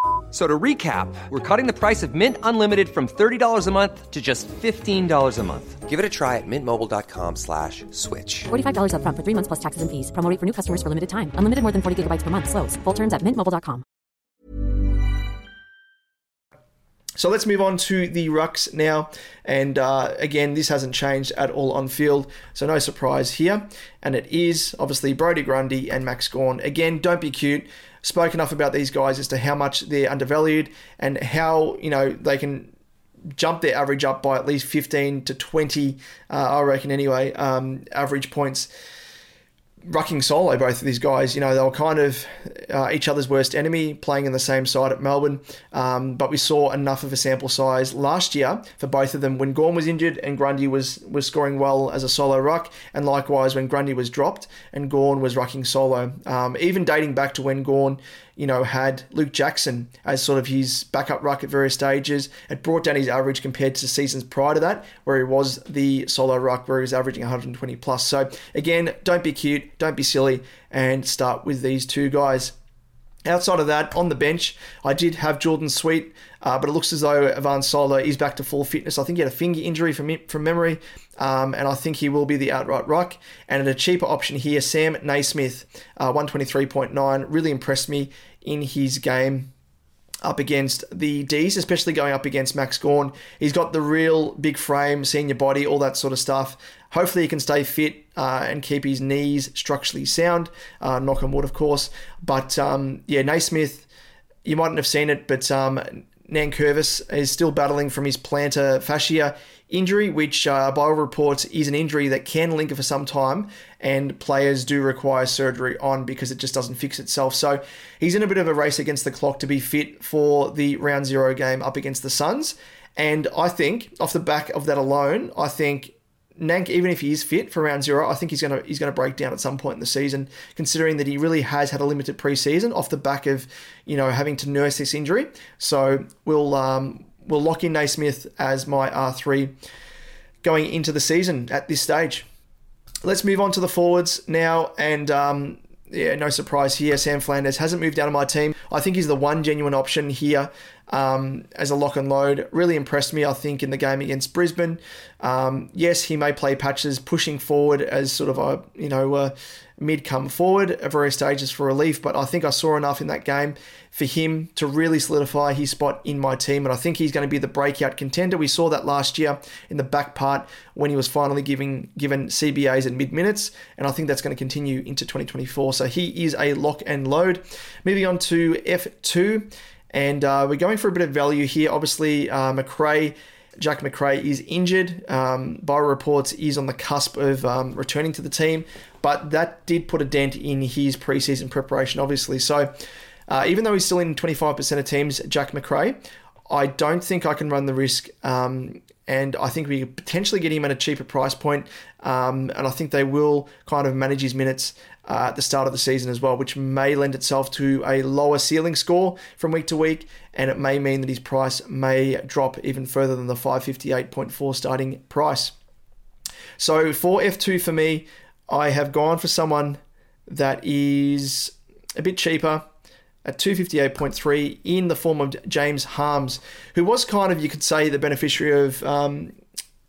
B: So to recap, we're cutting the price of Mint Unlimited from $30 a month to just $15 a month.
C: Give it a try at mintmobile.com slash switch.
D: $45 upfront for three months plus taxes and fees. Promo rate for new customers for limited time. Unlimited more than 40 gigabytes per month. Slows. Full terms at mintmobile.com.
A: So let's move on to the rucks now. And uh, again, this hasn't changed at all on field, so no surprise here. And it is obviously Brody Grundy and Max Gawn. Again, don't be cute. Spoke enough about these guys as to how much they're undervalued and how you know they can jump their average up by at least 15 to 20, uh, I reckon anyway, um, average points rucking solo, both of these guys. You know, they were kind of uh, each other's worst enemy, playing in the same side at Melbourne. Um, but we saw enough of a sample size last year for both of them when Gawn was injured and Grundy was was scoring well as a solo ruck, and likewise when Grundy was dropped and Gawn was rucking solo. Um, even dating back to when Gawn you know, had Luke Jackson as sort of his backup ruck at various stages. It brought down his average compared to seasons prior to that, where he was the solo ruck, where he was averaging 120 plus. So again, don't be cute, don't be silly, and start with these two guys. Outside of that, on the bench, I did have Jordan Sweet, uh, but it looks as though Ivan Soldo is back to full fitness. I think he had a finger injury from from memory, um, and I think he will be the outright ruck. And at a cheaper option here, Sam Naismith, uh, 123.9, really impressed me in his game up against the D's, especially going up against Max Gawn. He's got the real big frame, senior body, all that sort of stuff. Hopefully, he can stay fit uh, and keep his knees structurally sound. Uh, knock on wood, of course. But um, yeah, Naismith, you mightn't have seen it, but um, Nankervis is still battling from his plantar fascia injury, which uh, by all reports is an injury that can linger for some time, and players do require surgery on because it just doesn't fix itself. So he's in a bit of a race against the clock to be fit for the round zero game up against the Suns. And I think, off the back of that alone, I think Nank, even if he is fit for round zero, I think he's gonna he's gonna break down at some point in the season, considering that he really has had a limited preseason off the back of you know having to nurse this injury. So we'll um, we'll lock in Naismith as my R three going into the season at this stage. Let's move on to the forwards now, and um, yeah, no surprise here. Sam Flanders hasn't moved out of my team. I think he's the one genuine option here um, as a lock and load. Really impressed me, I think, in the game against Brisbane. Um, yes, he may play patches pushing forward as sort of a you know a mid come forward at various stages for relief, but I think I saw enough in that game for him to really solidify his spot in my team, and I think he's going to be the breakout contender. We saw that last year in the back part when he was finally giving given CBAs at mid minutes, and I think that's going to continue into 2024. So he is a lock and load. Moving on to F2. And uh, we're going for a bit of value here. Obviously, uh, Macrae, Jack Macrae is injured. Um, by reports, is on the cusp of um, returning to the team, but that did put a dent in his preseason preparation, obviously. So, uh, even though he's still in 25% of teams, Jack Macrae, I don't think I can run the risk. Um, and I think we could potentially get him at a cheaper price point. Um, and I think they will kind of manage his minutes uh, at the start of the season as well, which may lend itself to a lower ceiling score from week to week, and it may mean that his price may drop even further than the 558.4 starting price. So for F2 for me, I have gone for someone that is a bit cheaper at 258.3 in the form of James Harmes, who was kind of, you could say, the beneficiary of, um,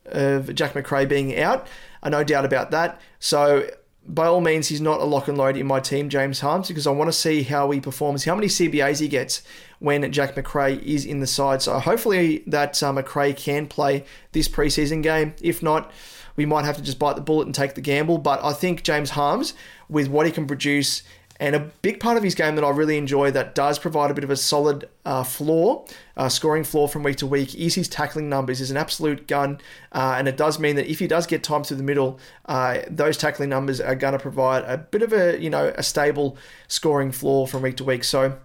A: of Jack Macrae being out. I no doubt about that. So by all means, he's not a lock and load in my team, James Harmes, because I want to see how he performs, how many CBAs he gets when Jack Macrae is in the side. So hopefully that uh, Macrae can play this preseason game. If not, we might have to just bite the bullet and take the gamble. But I think James Harmes, with what he can produce and a big part of his game that I really enjoy that does provide a bit of a solid uh, floor, uh, scoring floor from week to week, is his tackling numbers. Is an absolute gun. Uh, and it does mean that if he does get time through the middle, uh, those tackling numbers are going to provide a bit of a, you know, a stable scoring floor from week to week. So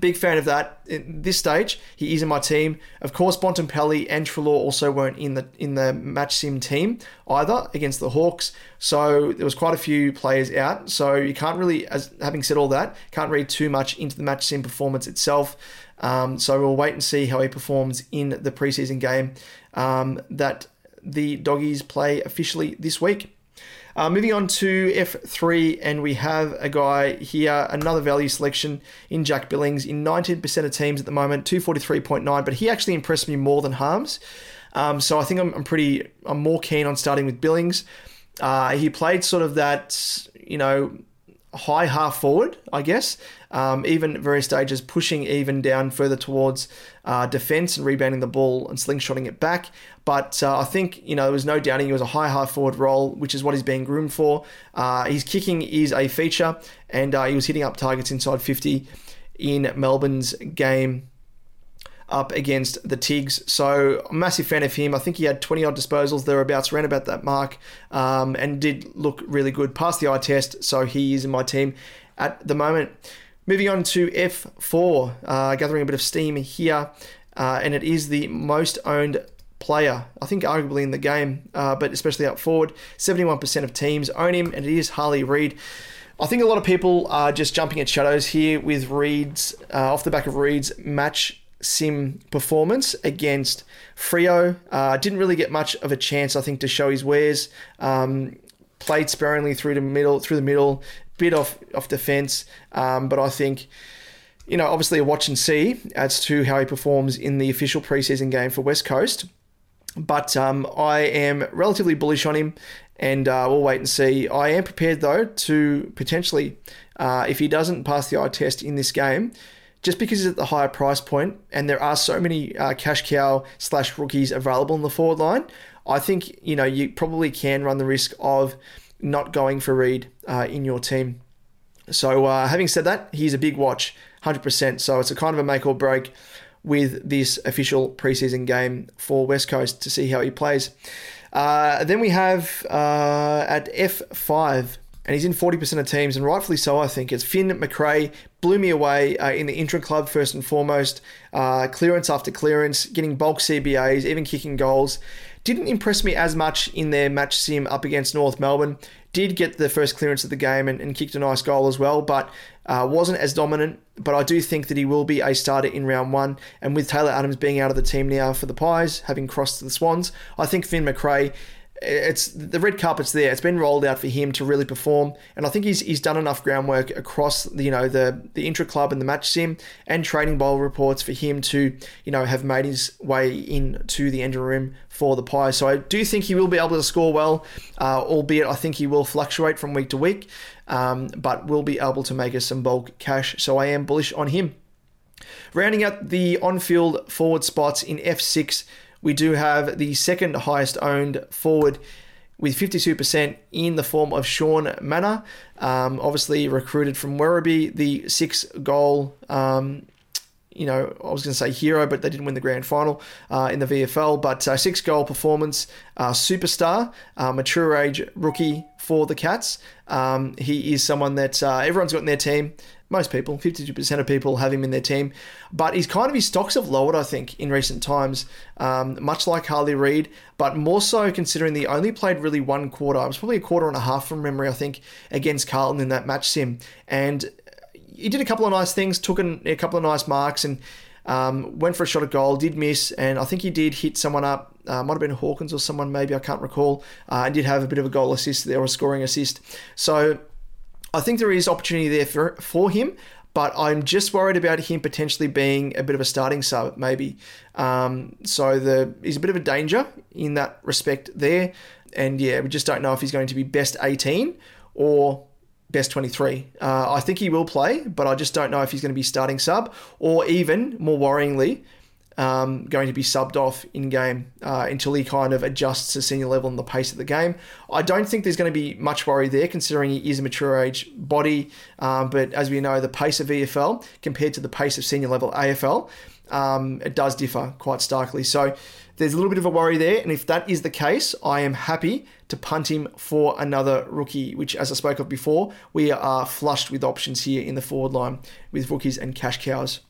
A: Big fan of that. At this stage, he is in my team. Of course, Bontempelli and Treloar also weren't in the in the match sim team either against the Hawks. So there was quite a few players out. So you can't really, as having said all that, can't read too much into the match sim performance itself. Um, so we'll wait and see how he performs in the preseason game um, that the doggies play officially this week. Uh, moving on to F3, and we have a guy here, another value selection in Jack Billings in 19% of teams at the moment, 243.9, but he actually impressed me more than Harmes. Um, so I think I'm, I'm, pretty, I'm more keen on starting with Billings. Uh, he played sort of that, you know, high half forward, I guess. Um, even various stages, pushing even down further towards uh, defense and rebounding the ball and slingshotting it back. But uh, I think you know there was no doubting he was a high half forward role, which is what he's being groomed for. Uh, his kicking is a feature, and uh, he was hitting up targets inside 50 in Melbourne's game up against the Tigs. So, massive fan of him. I think he had 20 odd disposals thereabouts, around about that mark, um, and did look really good. Passed the eye test, so he is in my team at the moment. Moving on to F4, uh, gathering a bit of steam here, uh, and it is the most owned player, I think arguably in the game, uh, but especially up forward. 71% of teams own him, and it is Harley Reid. I think a lot of people are just jumping at shadows here with Reid's, uh, off the back of Reid's match sim performance against Freo. Uh, didn't really get much of a chance, I think, to show his wares. Um, played sparingly through the middle, through the middle, bit off off defence, um, but I think. You know, obviously, a watch and see as to how he performs in the official preseason game for West Coast. But um, I am relatively bullish on him, and uh, we'll wait and see. I am prepared, though, to potentially, uh, if he doesn't pass the eye test in this game, just because he's at the higher price point and there are so many uh, cash cow slash rookies available in the forward line, I think you know you probably can run the risk of not going for Reid uh, in your team. So uh, having said that, he's a big watch, 100%. So it's a kind of a make or break with this official preseason game for West Coast to see how he plays. Uh, then we have uh, at F5 and he's in 40% of teams, and rightfully so, I think. It's Finn Macrae, blew me away uh, in the intra club, first and foremost. Uh, clearance after clearance, getting bulk CBAs, even kicking goals. Didn't impress me as much in their match sim up against North Melbourne. Did get the first clearance of the game and, and kicked a nice goal as well, but uh, wasn't as dominant. But I do think that he will be a starter in round one. And with Taylor Adams being out of the team now for the Pies, having crossed to the Swans, I think Finn Macrae it's the red carpet's there. It's been rolled out for him to really perform, and I think he's he's done enough groundwork across the, you know the the intra club and the match sim and training bowl reports for him to you know have made his way into the engine room for the Pies. So I do think he will be able to score well, uh, albeit I think he will fluctuate from week to week, um, but will be able to make us some bulk cash. So I am bullish on him. Rounding out the on-field forward spots in F6 we do have the second highest owned forward with 52% in the form of Shaun Mannagh, um, obviously recruited from Werribee, the six goal. Um, you know, I was going to say hero, but they didn't win the grand final uh, in the VFL. But uh, six goal performance, uh, superstar, uh, mature age rookie for the Cats. Um, he is someone that uh, everyone's got in their team most people, 52% of people have him in their team. But he's kind of, his stocks have lowered, I think, in recent times, um, much like Harley Reid, but more so considering he only played really one quarter. It was probably a quarter and a half from memory, I think, against Carlton in that match sim. And he did a couple of nice things, took an, a couple of nice marks, and um, went for a shot at goal, did miss, and I think he did hit someone up. Uh, might have been Hawkins or someone, maybe I can't recall. Uh, and did have a bit of a goal assist there, or a scoring assist. So I think there is opportunity there for, for him, but I'm just worried about him potentially being a bit of a starting sub, maybe. Um, so the he's a bit of a danger in that respect there, and yeah, we just don't know if he's going to be best 18 or best 23. Uh, I think he will play, but I just don't know if he's going to be starting sub or even more worryingly, um, going to be subbed off in game uh, until he kind of adjusts to senior level and the pace of the game. I don't think there's going to be much worry there, considering he is a mature age body. Um, but as we know, the pace of VFL compared to the pace of senior level AFL, um, it does differ quite starkly. So there's a little bit of a worry there. And if that is the case, I am happy to punt him for another rookie, which, as I spoke of before, we are flushed with options here in the forward line with rookies and cash cows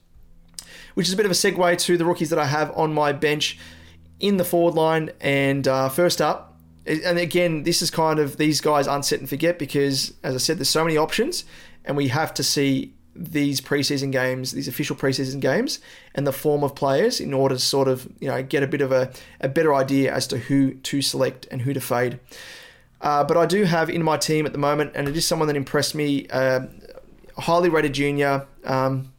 A: which is a bit of a segue to the rookies that I have on my bench in the forward line. And uh, first up, and again, this is kind of these guys unset and forget because, as I said, there's so many options, and we have to see these preseason games, these official preseason games, and the form of players in order to sort of you know get a bit of a, a better idea as to who to select and who to fade. Uh, but I do have in my team at the moment, and it is someone that impressed me, uh, highly rated junior, um,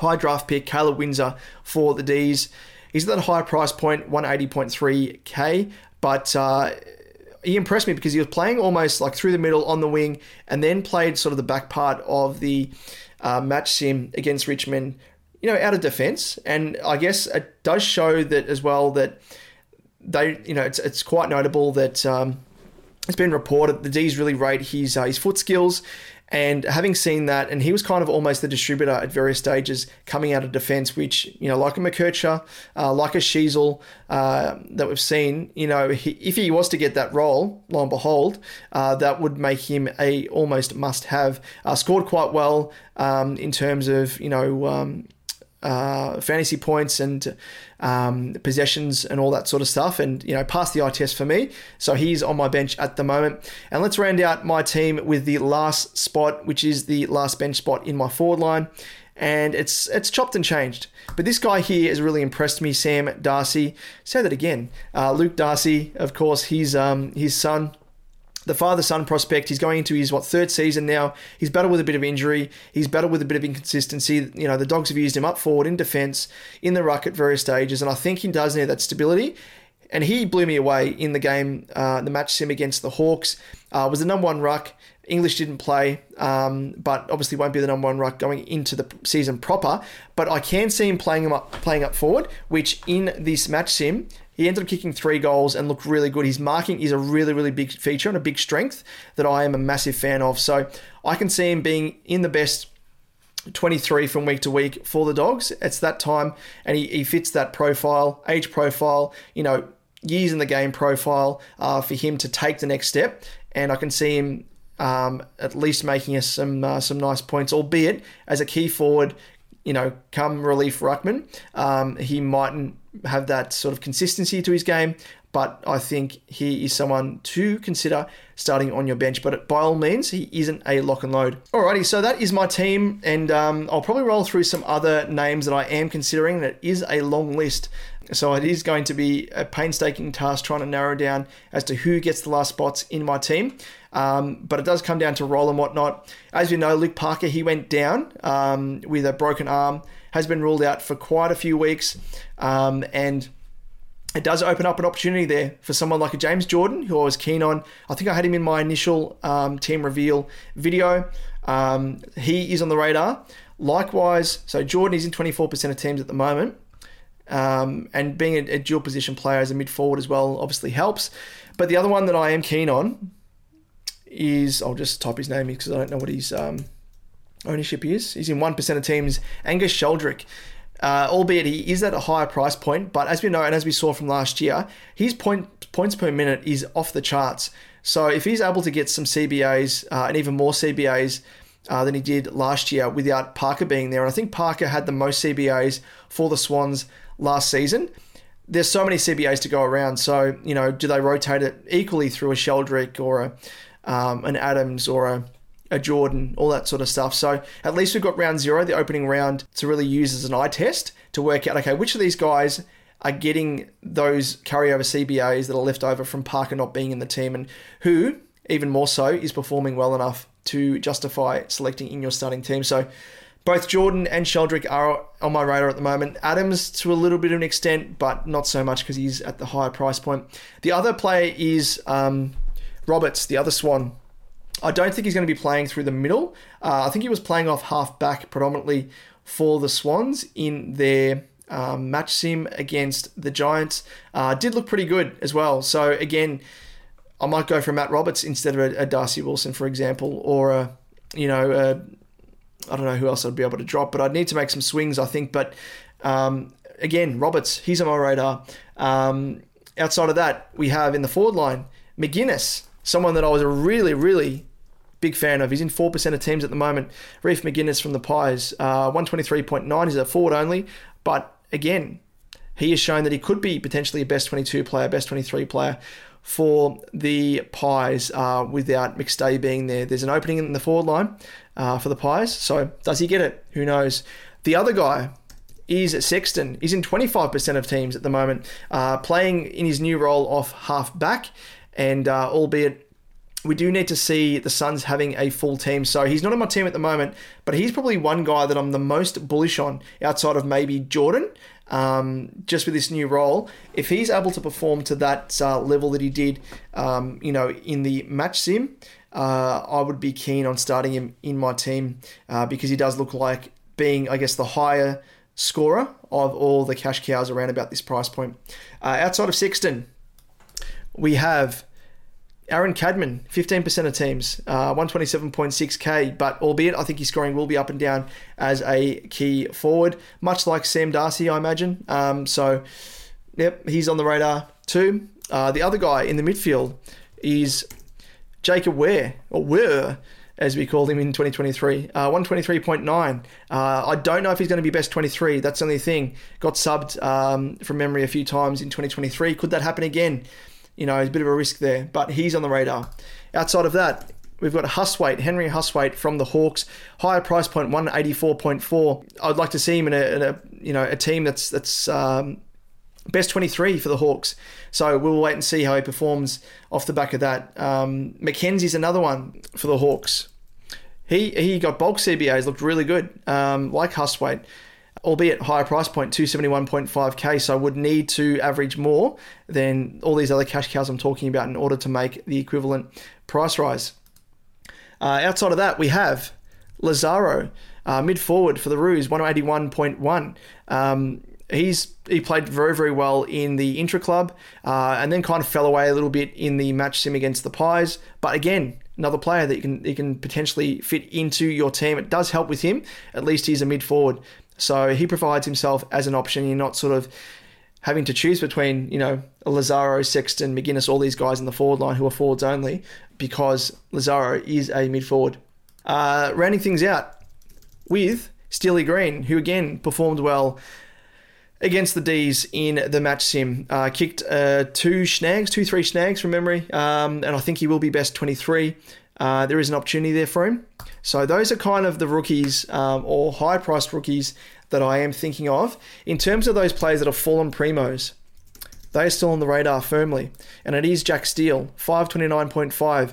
A: high draft pick, Caleb Windsor for the D's. He's at that high price point, 180.3k, but uh, he impressed me because he was playing almost like through the middle on the wing and then played sort of the back part of the uh, match sim against Richmond, you know, out of defence. And I guess it does show that as well that they, you know, it's, it's quite notable that um, it's been reported the D's really rate his uh, his foot skills and having seen that, and he was kind of almost the distributor at various stages coming out of defence, which, you know, like a McKercher, uh, like a Sheezel uh, that we've seen, you know, he, if he was to get that role, lo and behold, uh, that would make him a almost must have. Uh, scored quite well um, in terms of, you know, um, uh, fantasy points and um, possessions and all that sort of stuff, and you know, passed the eye test for me. So he's on my bench at the moment. And let's round out my team with the last spot, which is the last bench spot in my forward line. And it's it's chopped and changed. But this guy here has really impressed me, Sam Darcy. Say that again. Uh, Luke Darcy, of course, he's um, his son the father son prospect. He's going into his what third season now. He's battled with a bit of injury. He's battled with a bit of inconsistency. You know, the dogs have used him up forward in defence, in the ruck at various stages, and I think he does need that stability. And he blew me away in the game, uh, the match sim against the Hawks. Uh, was the number one ruck. English didn't play, um, but obviously won't be the number one ruck going into the season proper. But I can see him playing him up, playing up forward, which in this match sim he ended up kicking three goals and looked really good. His marking is a really, really big feature and a big strength that I am a massive fan of. So I can see him being in the best 23 from week to week for the dogs. It's that time, and he, he fits that profile, age profile, you know, years in the game profile uh, for him to take the next step. And I can see him um, at least making us some uh, some nice points, albeit as a key forward. You know, come relief ruckman, um, he mightn't have that sort of consistency to his game, but I think he is someone to consider starting on your bench. But by all means, he isn't a lock and load. Alrighty, so that is my team, and um, I'll probably roll through some other names that I am considering. It is a long list, so it is going to be a painstaking task trying to narrow down as to who gets the last spots in my team. Um, but it does come down to roll and whatnot. As you know, Luke Parker he went down um, with a broken arm has been ruled out for quite a few weeks. Um, and it does open up an opportunity there for someone like a James Jordan, who I was keen on. I think I had him in my initial um, team reveal video. Um, he is on the radar. Likewise, so Jordan is in 24% of teams at the moment. Um, and being a, a, dual position player as a mid forward as well obviously helps. But the other one that I am keen on is I'll just type his name because I don't know what he's um, ownership is. He's in 1% of teams. Angus Sheldrick, uh, albeit he is at a higher price point, but as we know and as we saw from last year, his point, points per minute is off the charts. So if he's able to get some CBAs uh, and even more CBAs uh, than he did last year without Parker being there, and I think Parker had the most CBAs for the Swans last season. There's so many CBAs to go around. So, you know, do they rotate it equally through a Sheldrick or a, um, an Adams or a a Jordan, all that sort of stuff. So at least we've got round zero, the opening round, to really use as an eye test to work out okay, which of these guys are getting those carryover CBAs that are left over from Parker not being in the team, and who, even more so, is performing well enough to justify selecting in your starting team. So both Jordan and Sheldrick are on my radar at the moment. Adams to a little bit of an extent, but not so much because he's at the higher price point. The other player is um, Roberts, the other Swan. I don't think he's going to be playing through the middle. Uh, I think he was playing off half back predominantly for the Swans in their um, match sim against the Giants. Uh, did look pretty good as well. So again, I might go for Matt Roberts instead of a, a Darcy Wilson, for example, or a you know I don't know who else I'd be able to drop, but I'd need to make some swings, I think. But um, again, Roberts, he's on my radar. Um, outside of that, we have in the forward line McInnes, someone that I was really, really big fan of. He's in 4% of teams at the moment. Reef McInnes from the Pies, uh, 123.9 He's a forward only. But again, he has shown that he could be potentially a best 22 player, best 23 player for the Pies uh, without McStay being there. There's an opening in the forward line uh, for the Pies. So does he get it? Who knows? The other guy is Sexton. He's in 25% of teams at the moment, uh, playing in his new role off half back, and uh, albeit we do need to see the Suns having a full team. So he's not on my team at the moment, but he's probably one guy that I'm the most bullish on outside of maybe Jordan. Um, just with this new role, if he's able to perform to that uh, level that he did, um, you know, in the match sim, uh, I would be keen on starting him in my team uh, because he does look like being, I guess, the higher scorer of all the cash cows around about this price point. Uh, outside of Sexton, we have Aaron Cadman, 15% of teams, uh, 127.6k, but albeit I think his scoring will be up and down as a key forward, much like Sam Darcy, I imagine. Um, so, yep, he's on the radar too. Uh, the other guy in the midfield is Jacob Wehr, or Ware, as we called him in 2023. Uh, 123.9. Uh, I don't know if he's going to be best 23. That's the only thing. Got subbed um, from memory a few times in 2023. Could that happen again? You know, a bit of a risk there, but he's on the radar. Outside of that, we've got Hustwaite, Henry Hustwaite from the Hawks, higher price point, 184.4. I'd like to see him in a, in a you know a team that's that's um, best 23 for the Hawks. So we'll wait and see how he performs off the back of that. Um, McKenzie's another one for the Hawks. He he got bulk CBAs, looked really good, um, like Hustwaite albeit higher price point, 271.5k. So I would need to average more than all these other cash cows I'm talking about in order to make the equivalent price rise. Uh, outside of that, we have Lazaro, uh, mid forward for the Roos, 181.1. Um, he's he played very very well in the intra club, uh, and then kind of fell away a little bit in the match sim against the Pies. But again, another player that you can you can potentially fit into your team. It does help with him. At least he's a mid forward. So he provides himself as an option. You're not sort of having to choose between, you know, Lazaro, Sexton, McInnes, all these guys in the forward line who are forwards only, because Lazaro is a mid forward. Uh, rounding things out with Steely Green, who again performed well against the D's in the match sim. Uh, kicked uh, two snags, two, three snags from memory, um, and I think he will be best 23. Uh, there is an opportunity there for him. So those are kind of the rookies um, or high priced rookies that I am thinking of. In terms of those players that have fallen primos, they are still on the radar firmly. And it is Jack Steele, 529.5.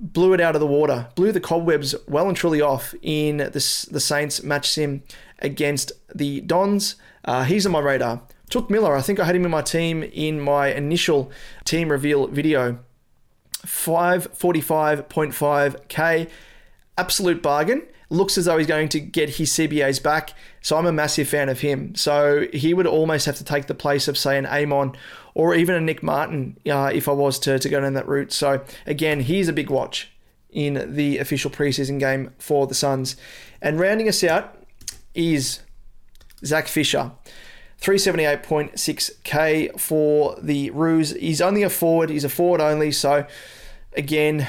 A: Blew it out of the water, blew the cobwebs well and truly off in this, the Saints match sim against the Dons. Uh, he's on my radar. Touk Miller, I think I had him in my team in my initial team reveal video. 545.5k absolute bargain. Looks as though he's going to get his CBAs back. So I'm a massive fan of him. So he would almost have to take the place of, say, an Amon or even a Nic Martin uh, if I was to, to go down that route. So again, he's a big watch in the official preseason game for the Suns. And rounding us out is Zac Fisher. 378.6k for the Roos. He's only a forward, he's a forward only, so again,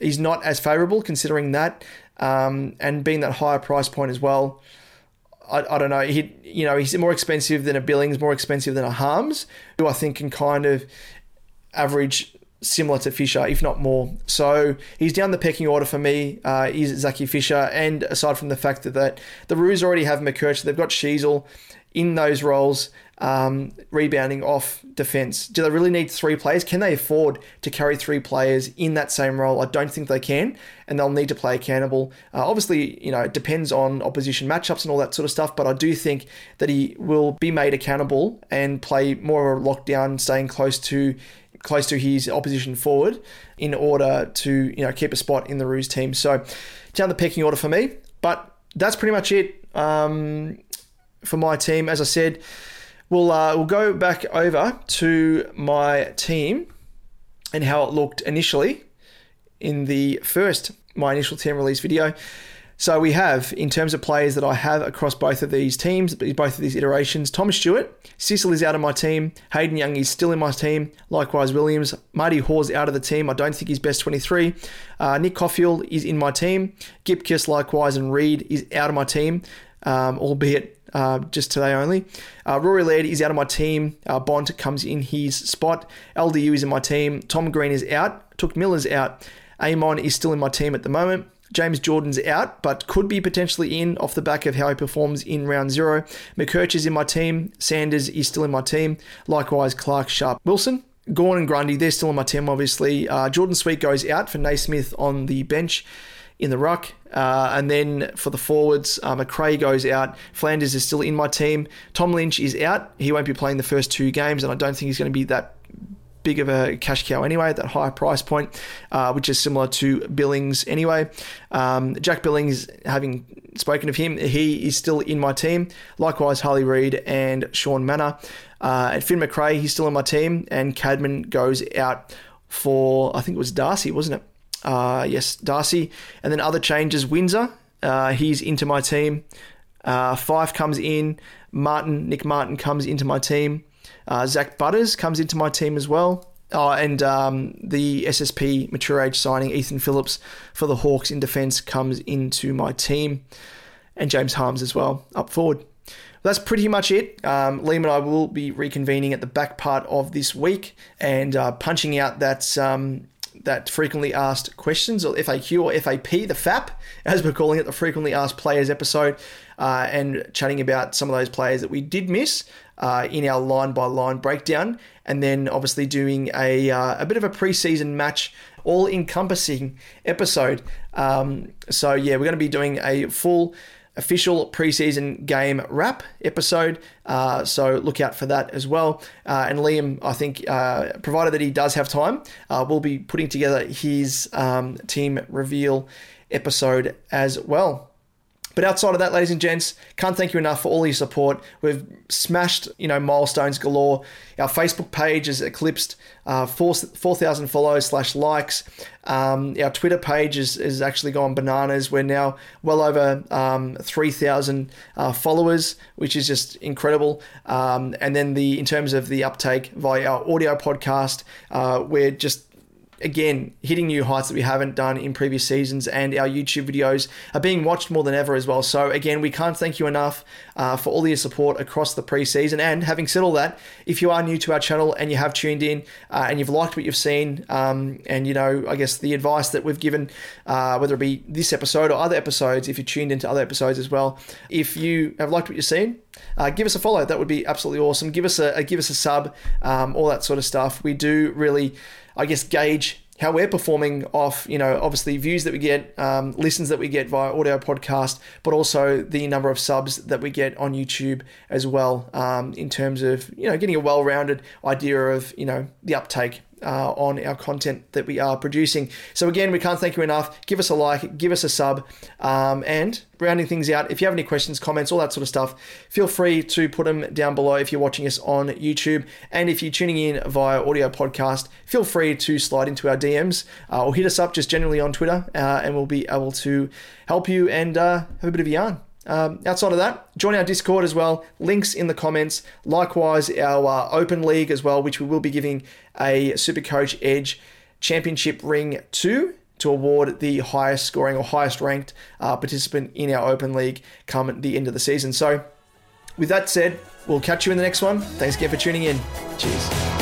A: he's not as favourable considering that, um, and being that higher price point as well. I, I don't know. He, you know, he's more expensive than a Billings, more expensive than a Harmes, who I think can kind of average similar to Fisher, if not more. So he's down the pecking order for me. Uh, is Zaki Fisher, and aside from the fact that, that the Roos already have McKercher, they've got Sheezel in those roles um, rebounding off defense. Do they really need three players? Can they afford to carry three players in that same role? I don't think they can, and they'll need to play accountable. Uh, obviously, you know, it depends on opposition matchups and all that sort of stuff, but I do think that he will be made accountable and play more of a lockdown, staying close to close to his opposition forward in order to you know keep a spot in the Roos team. So down the pecking order for me, but that's pretty much it um, for my team. As I said we'll uh, we'll go back over to my team and how it looked initially in the first my initial team release video. So we have, in terms of players that I have across both of these teams, both of these iterations, Thomas Stewart, Sicily is out of my team, Hayden Young is still in my team, likewise Williams, Marty Hore out of the team, I don't think he's best 23, uh, Nick Coffield is in my team, Gibcus likewise and Reid is out of my team, um, albeit uh, just today only. Uh, Rory Laird is out of my team. Uh, Bond comes in his spot. LDU is in my team. Tom Green is out. Touk Miller's out. Amon is still in my team at the moment. James Jordan's out, but could be potentially in off the back of how he performs in round zero. McKerch is in my team. Sanders is still in my team. Likewise, Clark Sharp Wilson. Gawn and Grundy, they're still on my team, obviously. Uh, Jordan Sweet goes out for Naismith on the bench in the ruck. Uh, and then for the forwards, uh, Macrae goes out. Flanders is still in my team. Tom Lynch is out. He won't be playing the first two games, and I don't think he's going to be that big of a cash cow anyway at that higher price point, uh, which is similar to Billings anyway. Um, Jack Billings, having spoken of him, he is still in my team. Likewise, Harley Reid and Shaun Mannagh. Uh, and Finn Macrae, he's still in my team, and Cadman goes out for, I think it was Darcy, wasn't it? Uh, yes, Darcy. And then other changes, Windsor, uh, he's into my team. Uh, Fyfe comes in. Martin, Nic Martin comes into my team. Uh, Zak Butters comes into my team as well. Oh, and um, the SSP mature age signing, Ethan Phillips for the Hawks in defence, comes into my team. And James Harmes as well, up forward. That's pretty much it. Um, Liam and I will be reconvening at the back part of this week and uh, punching out that um, that frequently asked questions, or FAQ or FAP, the FAP, as we're calling it, the frequently asked players episode, uh, and chatting about some of those players that we did miss uh, in our line by line breakdown, and then obviously doing a, uh, a bit of a preseason match, all encompassing episode. Um, so, yeah, we're going to be doing a full official preseason game wrap episode. Uh, so look out for that as well. Uh, and Liam, I think, uh, provided that he does have time, uh, will be putting together his um, team reveal episode as well. But outside of that, ladies and gents, can't thank you enough for all your support. We've smashed, you know, milestones galore. Our Facebook page has eclipsed uh, 4,000 follows slash likes. Um, our Twitter page is, is actually gone bananas. We're now well over um, 3,000 uh, followers, which is just incredible. Um, and then the in terms of the uptake via our audio podcast, uh, we're just again hitting new heights that we haven't done in previous seasons and our youtube videos are being watched more than ever as well. So again we can't thank you enough uh, for all your support across the preseason. And having said all that if you are new to our channel and you have tuned in uh, and you've liked what you've seen um, and you know i guess the advice that we've given uh, whether it be this episode or other episodes if you tuned into other episodes as well if you have liked what you've seen uh, give us a follow. That would be absolutely awesome. Give us a, a give us a sub um, all that sort of stuff. We do really I guess, gauge how we're performing off, you know, obviously views that we get, um, listens that we get via audio podcast, but also the number of subs that we get on YouTube as well, um, in terms of, you know, getting a well rounded idea of, you know, the uptake uh, on our content that we are producing. So, again, we can't thank you enough. Give us a like, give us a sub, um, and rounding things out, if you have any questions, comments, all that sort of stuff, feel free to put them down below if you're watching us on YouTube. And if you're tuning in via audio podcast, feel free to slide into our DMs uh, or hit us up just generally on Twitter, uh, and we'll be able to help you and uh, have a bit of a yarn. Um, outside of that, join our Discord as well. Links in the comments. Likewise, our uh, Open League as well, which we will be giving a Supercoach Edge Championship ring to to award the highest scoring or highest ranked uh, participant in our Open League come at the end of the season. So, with that said, we'll catch you in the next one. Thanks again for tuning in. Cheers.